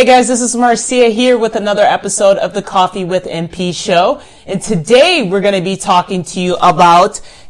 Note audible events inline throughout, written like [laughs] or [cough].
Hey guys, this is Marcia here with another episode of the Coffee with MP show. And today we're going to be talking to you about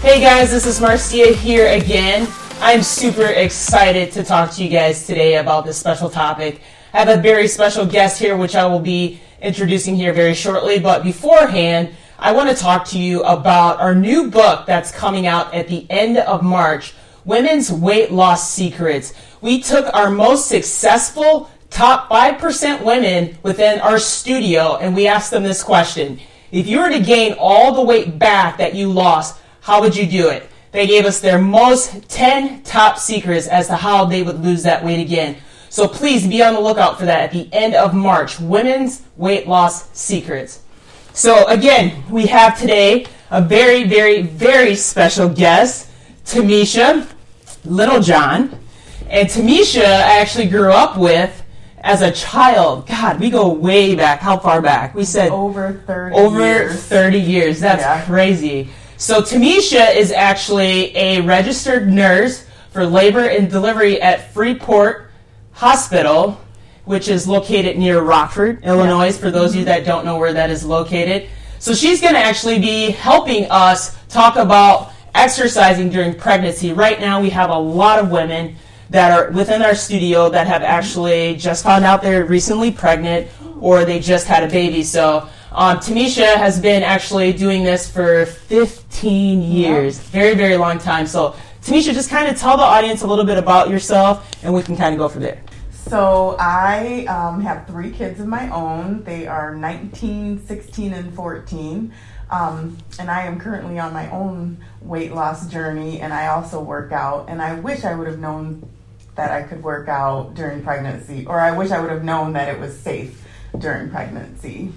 Hey guys, this is Marcia here again. I'm super excited to talk to you guys today about this special topic. I have a very special guest here, which I will be introducing here very shortly. But beforehand, I want to talk to you about our new book that's coming out at the end of March Women's Weight Loss Secrets. We took our most successful top 5% women within our studio and we asked them this question If you were to gain all the weight back that you lost, how would you do it? They gave us their most 10 top secrets as to how they would lose that weight again. So please be on the lookout for that at the end of March. Women's Weight Loss Secrets. So again, we have today a very, very, very special guest, Tamisha Littlejohn. And Tamisha I actually grew up with as a child. God, we go way back. How far back? We said over 30 over years. 30 years. That's Yeah. crazy. So Tamisha is actually a registered nurse for labor and delivery at Freeport Hospital, which is located near Rockford, Illinois, for those of you that don't know where that is located. So she's going to actually be helping us talk about exercising during pregnancy. Right now, we have a lot of women that are within our studio that have actually just found out they're recently pregnant or they just had a baby. So um, Tamisha has been actually doing this for 15 years, very, very long time. So Tamisha, just kind of tell the audience a little bit about yourself and we can kind of go from there. So I um, have three kids of my own. They are 19, 16, and 14. Um, and I am currently on my own weight loss journey, and I also work out. And I wish I would have known that I could work out during pregnancy, or I wish I would have known that it was safe during pregnancy.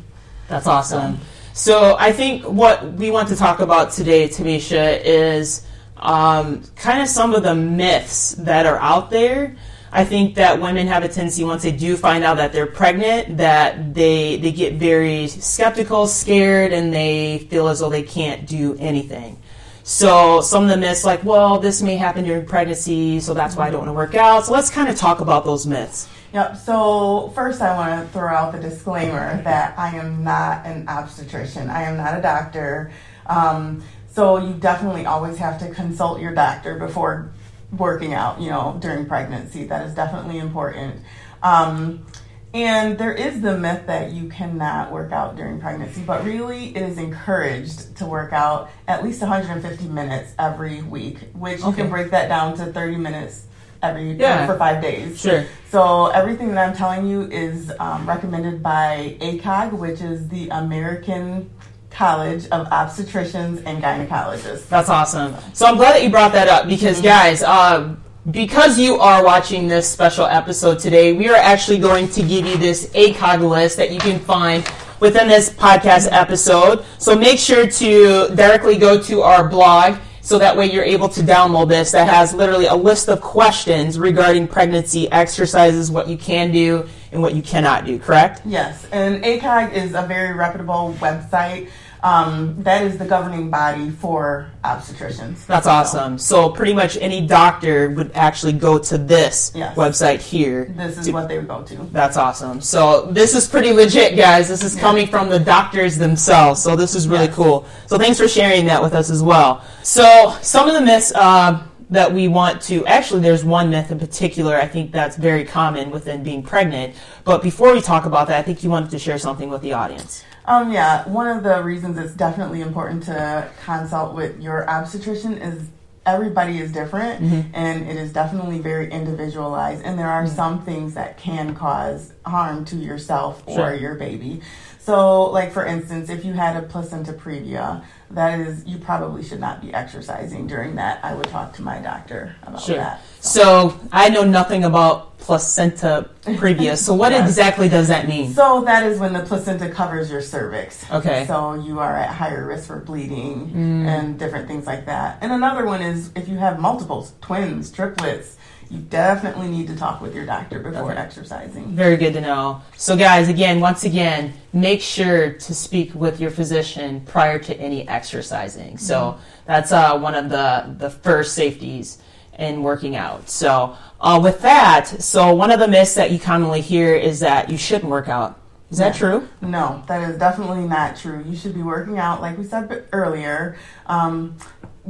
That's awesome. So I think what we want to talk about today, Tamisha, is um, kind of some of the myths that are out there. I think that women have a tendency once they do find out that they're pregnant that they they get very skeptical, scared, and they feel as though they can't do anything. So some of the myths like, well, this may happen during pregnancy, so that's why I don't want to work out. So let's kind of talk about those myths. Yep. So first, I want to throw out the disclaimer that I am not an obstetrician. I am not a doctor. Um, so you definitely always have to consult your doctor before working out. You know, during pregnancy, that is definitely important. Um, and there is the myth that you cannot work out during pregnancy, but really it is encouraged to work out at least 150 minutes every week, which you can break that down to 30 minutes every Yeah. for five days. Sure. So everything that I'm telling you is um, recommended by ACOG, which is the American College of Obstetricians and Gynecologists. That's awesome. So I'm glad that you brought that up because, guys, uh, because you are watching this special episode today, we are actually going to give you this ACOG list that you can find within this podcast episode. So make sure to directly go to our blog so that way you're able to download this that has literally a list of questions regarding pregnancy exercises, what you can do and what you cannot do, correct? Yes, and ACOG is a very reputable website. Um, that is the governing body for obstetricians. That's So, awesome. So pretty much any doctor would actually go to this Yes. website here. This is to- what they would go to. That's awesome. So this is pretty legit, guys. This is coming from the doctors themselves. So this is really Yes. cool. So thanks for sharing that with us as well. So some of the myths uh, that we want to actually, there's one myth in particular. I think that's very common within being pregnant. But before we talk about that, I think you wanted to share something with the audience. Um, yeah, one of the reasons it's definitely important to consult with your obstetrician is everybody is different and it is definitely very individualized and there are some things that can cause harm to yourself or Sure. your baby. So, like for instance, if you had a placenta previa, that is you probably should not be exercising during that. I would talk to my doctor about Sure. that. So I know nothing about placenta previa. So what [laughs] Yes. exactly does that mean? So that is when the placenta covers your cervix. Okay. So you are at higher risk for bleeding and different things like that. And another one is if you have multiples, twins, triplets, you definitely need to talk with your doctor before Okay. exercising. Very good to know. So, guys, again, once again, make sure to speak with your physician prior to any exercising. So that's uh, one of the the first safeties in working out. So, uh, with that, so one of the myths that you commonly hear is that you shouldn't work out. Is that true? No, that is definitely not true. You should be working out, like we said earlier. Um,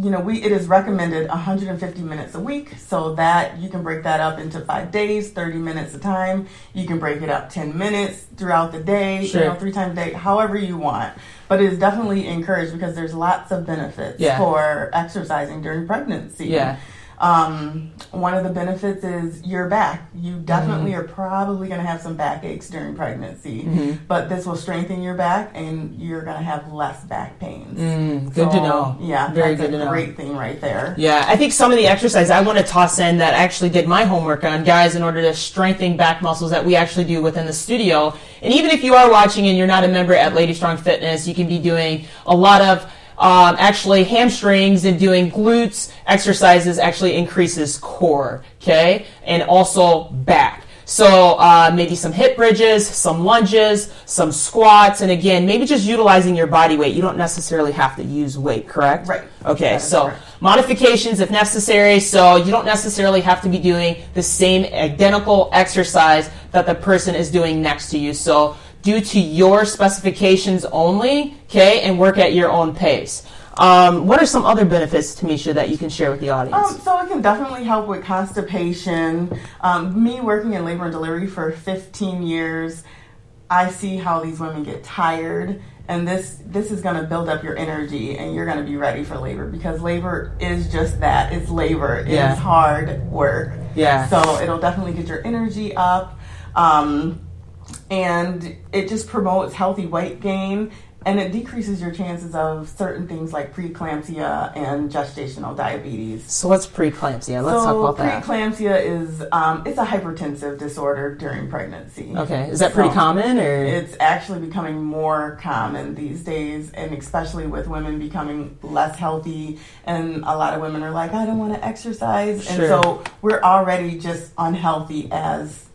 you know, we it is recommended 150 minutes a week, so that you can break that up into five days, 30 minutes a time. You can break it up 10 minutes throughout the day, Sure. you know, three times a day, however you want. But it is definitely encouraged because there's lots of benefits Yeah. for exercising during pregnancy. Yeah. Um, one of the benefits is your back. You definitely Mm-hmm. are probably going to have some backaches during pregnancy, but this will strengthen your back and you're going to have less back pains. Mm, good to know. Yeah, Very that's good a to know. great thing right there. Yeah, I think some of the exercise I want to toss in that I actually did my homework on, guys, in order to strengthen back muscles that we actually do within the studio. And even if you are watching and you're not a member at Lady Strong Fitness, you can be doing a lot of um, actually hamstrings and doing glutes exercises actually increases core, okay, and also back. So uh, maybe some hip bridges, some lunges, some squats, and again, maybe just utilizing your body weight. You don't necessarily have to use weight, correct? Right. Okay, so correct. modifications if necessary. So you don't necessarily have to be doing the same identical exercise that the person is doing next to you. So due to your specifications only, okay, and work at your own pace. Um, what are some other benefits, Tamisha, that you can share with the audience? Um, so it can definitely help with constipation. Um, me working in labor and delivery for 15 years, I see how these women get tired, and this this is going to build up your energy, and you're going to be ready for labor because labor is just that. It's labor. It's Yeah. hard work. Yeah. So it'll definitely get your energy up, um, and it just promotes healthy weight gain. And it decreases your chances of certain things like preeclampsia and gestational diabetes. so what's preeclampsia? Let's talk about that. Preeclampsia is um, it's a hypertensive disorder during pregnancy. Okay, is that pretty common, or It's actually becoming more common these days, and especially with women becoming less healthy, and a lot of women are like, I don't want to exercise, and so we're already just unhealthy as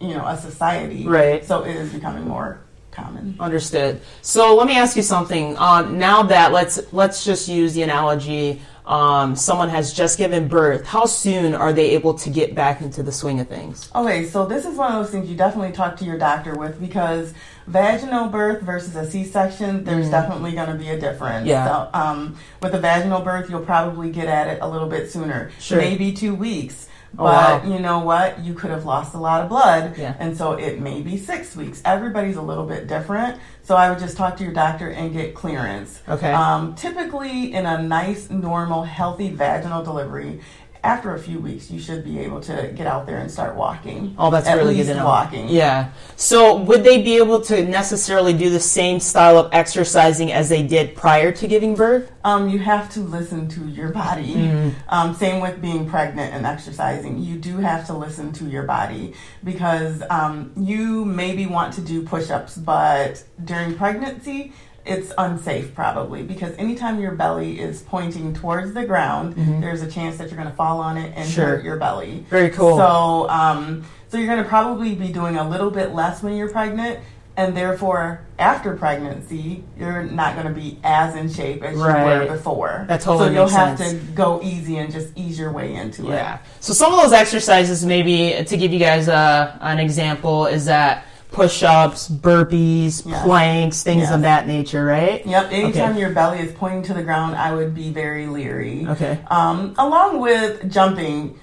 you know a society. Right. So it is becoming more common. Understood. So let me ask you something. Um, now that let's let's just use the analogy. Um, someone has just given birth. How soon are they able to get back into the swing of things? Okay, so this is one of those things you definitely talk to your doctor with because vaginal birth versus a C-section, there's definitely going to be a difference. Mm. Yeah. So, um, with a vaginal birth, you'll probably get at it a little bit sooner, Sure. maybe two weeks. Oh, But wow. you know what? You could have lost a lot of blood, Yeah. and so it may be six weeks. Everybody's a little bit different, so I would just talk to your doctor and get clearance. Okay. Um, typically, in a nice, normal, healthy vaginal delivery, after a few weeks, you should be able to get out there and start walking. Oh, that's At really good to know. walking. Yeah. So would they be able to necessarily do the same style of exercising as they did prior to giving birth? Um, you have to listen to your body. Mm-hmm. Um, same with being pregnant and exercising. You do have to listen to your body because um, you maybe want to do push ups, but during pregnancy, it's unsafe probably because anytime your belly is pointing towards the ground, there's a chance that you're going to fall on it and Mm-hmm. Sure. hurt your belly. Very cool. So, um, so you're going to probably be doing a little bit less when you're pregnant, and therefore, after pregnancy, you're not going to be as in shape as you were before. That totally So you'll have sense. to go easy and just ease your way into it. Yeah. So some of those exercises, maybe to give you guys uh, an example, is that push-ups, burpees, Yes. planks, things Yes. of that nature, right? Yep. Anytime Okay. your belly is pointing to the ground, I would be very leery. Okay. Um, along with jumping.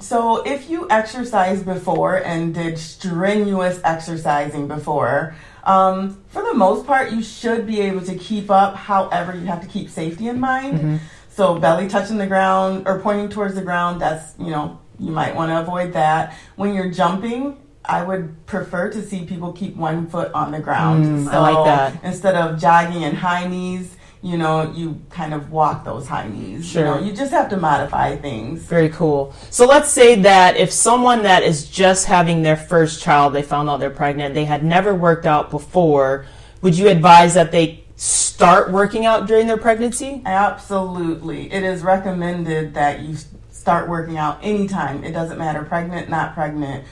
So if you exercised before and did strenuous exercising before, um, for the most part, you should be able to keep up. However, you have to keep safety in mind. Mm-hmm. So belly touching the ground or pointing towards the ground, that's, you know, you might want to avoid that. When you're jumping, I would prefer to see people keep one foot on the ground. Mm, I like that. Instead of jogging in high knees, you know, you kind of walk those high knees. Sure. You know, you just have to modify things. Very cool. So let's say that if someone that is just having their first child, they found out they're pregnant, they had never worked out before, would you advise that they start working out during their pregnancy? Absolutely. It is recommended that you start working out anytime. It doesn't matter, pregnant, not pregnant.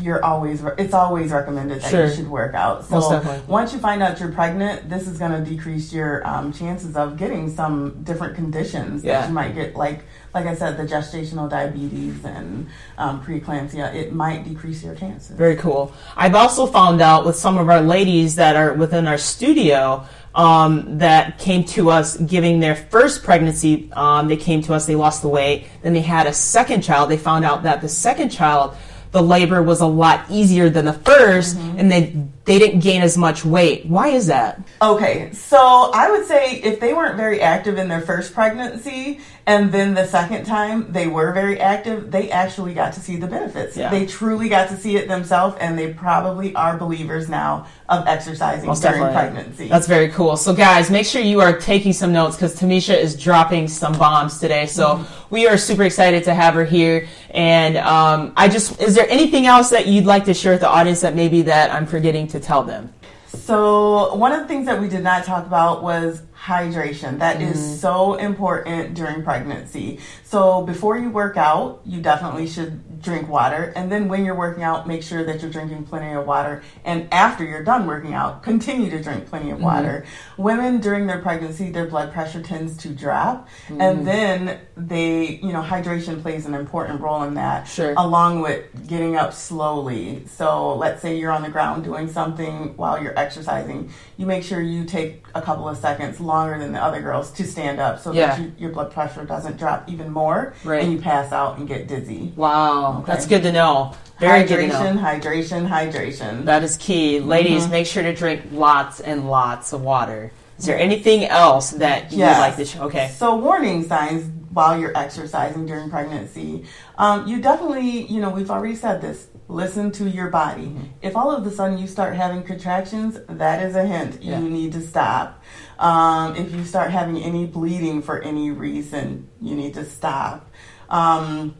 You're always, it's always recommended that Sure. you should work out. Most So definitely. once you find out you're pregnant, this is going to decrease your um, chances of getting some different conditions Yeah. that you might get, like like I said, the gestational diabetes and um, preeclampsia. It might decrease your chances. Very cool. I've also found out with some of our ladies that are within our studio um, that came to us giving their first pregnancy. Um, they came to us, they lost the weight. Then they had a second child. They found out that the second child, the labor was a lot easier than the 1st mm-hmm. and they they didn't gain as much weight. Why is that? Okay, so I would say if they weren't very active in their first pregnancy and then the second time they were very active, they actually got to see the benefits. Yeah. They truly got to see it themselves and they probably are believers now of exercising Most during definitely. pregnancy. That's very cool. So, guys, make sure you are taking some notes because Tamisha is dropping some bombs today. So, we are super excited to have her here. And um, I just, is there anything else that you'd like to share with the audience that maybe that I'm forgetting to tell them? So, one of the things that we did not talk about was hydration. That is mm. so important during pregnancy. So, before you work out, you definitely should drink water. And then, when you're working out, make sure that you're drinking plenty of water. And after you're done working out, continue to drink plenty of mm-hmm. water. Women during their pregnancy, their blood pressure tends to drop. And mm-hmm. then they, you know, hydration plays an important role in that Sure. along with getting up slowly. So let's say you're on the ground doing something while you're exercising, you make sure you take a couple of seconds longer than the other girls to stand up so Yeah. that you, your blood pressure doesn't drop even more Right. and you pass out and get dizzy. Wow, Okay. that's good to know. Very good to know. hydration, hydration, hydration. That is key. Mm-hmm. Ladies, make sure to drink lots and lots of water. Is there anything else that you Yes. would like to show? Okay. So warning signs while you're exercising during pregnancy. Um, you definitely, you know, we've already said this. Listen to your body. Mm-hmm. If all of a sudden you start having contractions, that is a hint. Yeah. You need to stop. Um, if you start having any bleeding for any reason, you need to stop. Um,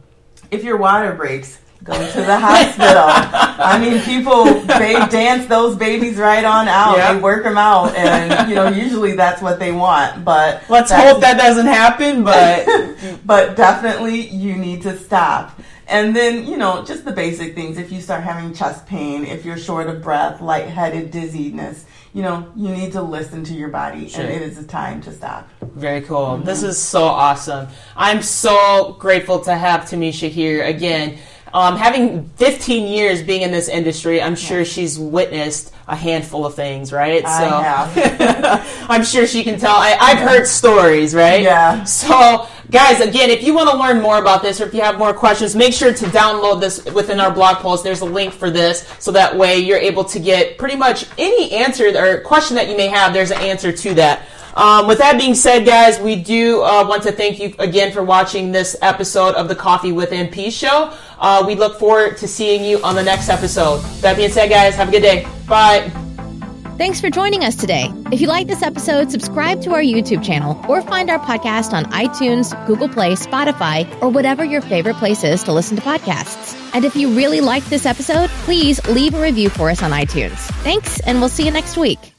if your water breaks, go to the [laughs] hospital. I mean, people they dance those babies right on out. Yeah. They work them out, and you know, usually that's what they want. But Let's hope that doesn't happen, but [laughs] but definitely you need to stop. And then, you know, just the basic things. If you start having chest pain, if you're short of breath, lightheaded, dizziness, you know, you need to listen to your body Sure. and it is a time to stop. Very cool. This mm-hmm. is so awesome. I'm so grateful to have Tamisha here again. Um, having 15 years being in this industry, I'm sure she's witnessed a handful of things, right? I have. [laughs] I'm sure she can tell. I, I've heard stories, right? Yeah. So, guys, again, if you want to learn more about this or if you have more questions, make sure to download this within our blog post. There's a link for this, so that way you're able to get pretty much any answer or question that you may have. There's an answer to that. Um, with that being said, guys, we do uh, want to thank you again for watching this episode of the Coffee with MP show. Uh, we look forward to seeing you on the next episode. That being said, guys, have a good day. Bye. Thanks for joining us today. If you like this episode, subscribe to our YouTube channel or find our podcast on iTunes, Google Play, Spotify, or whatever your favorite place is to listen to podcasts. And if you really liked this episode, please leave a review for us on iTunes. Thanks, and we'll see you next week.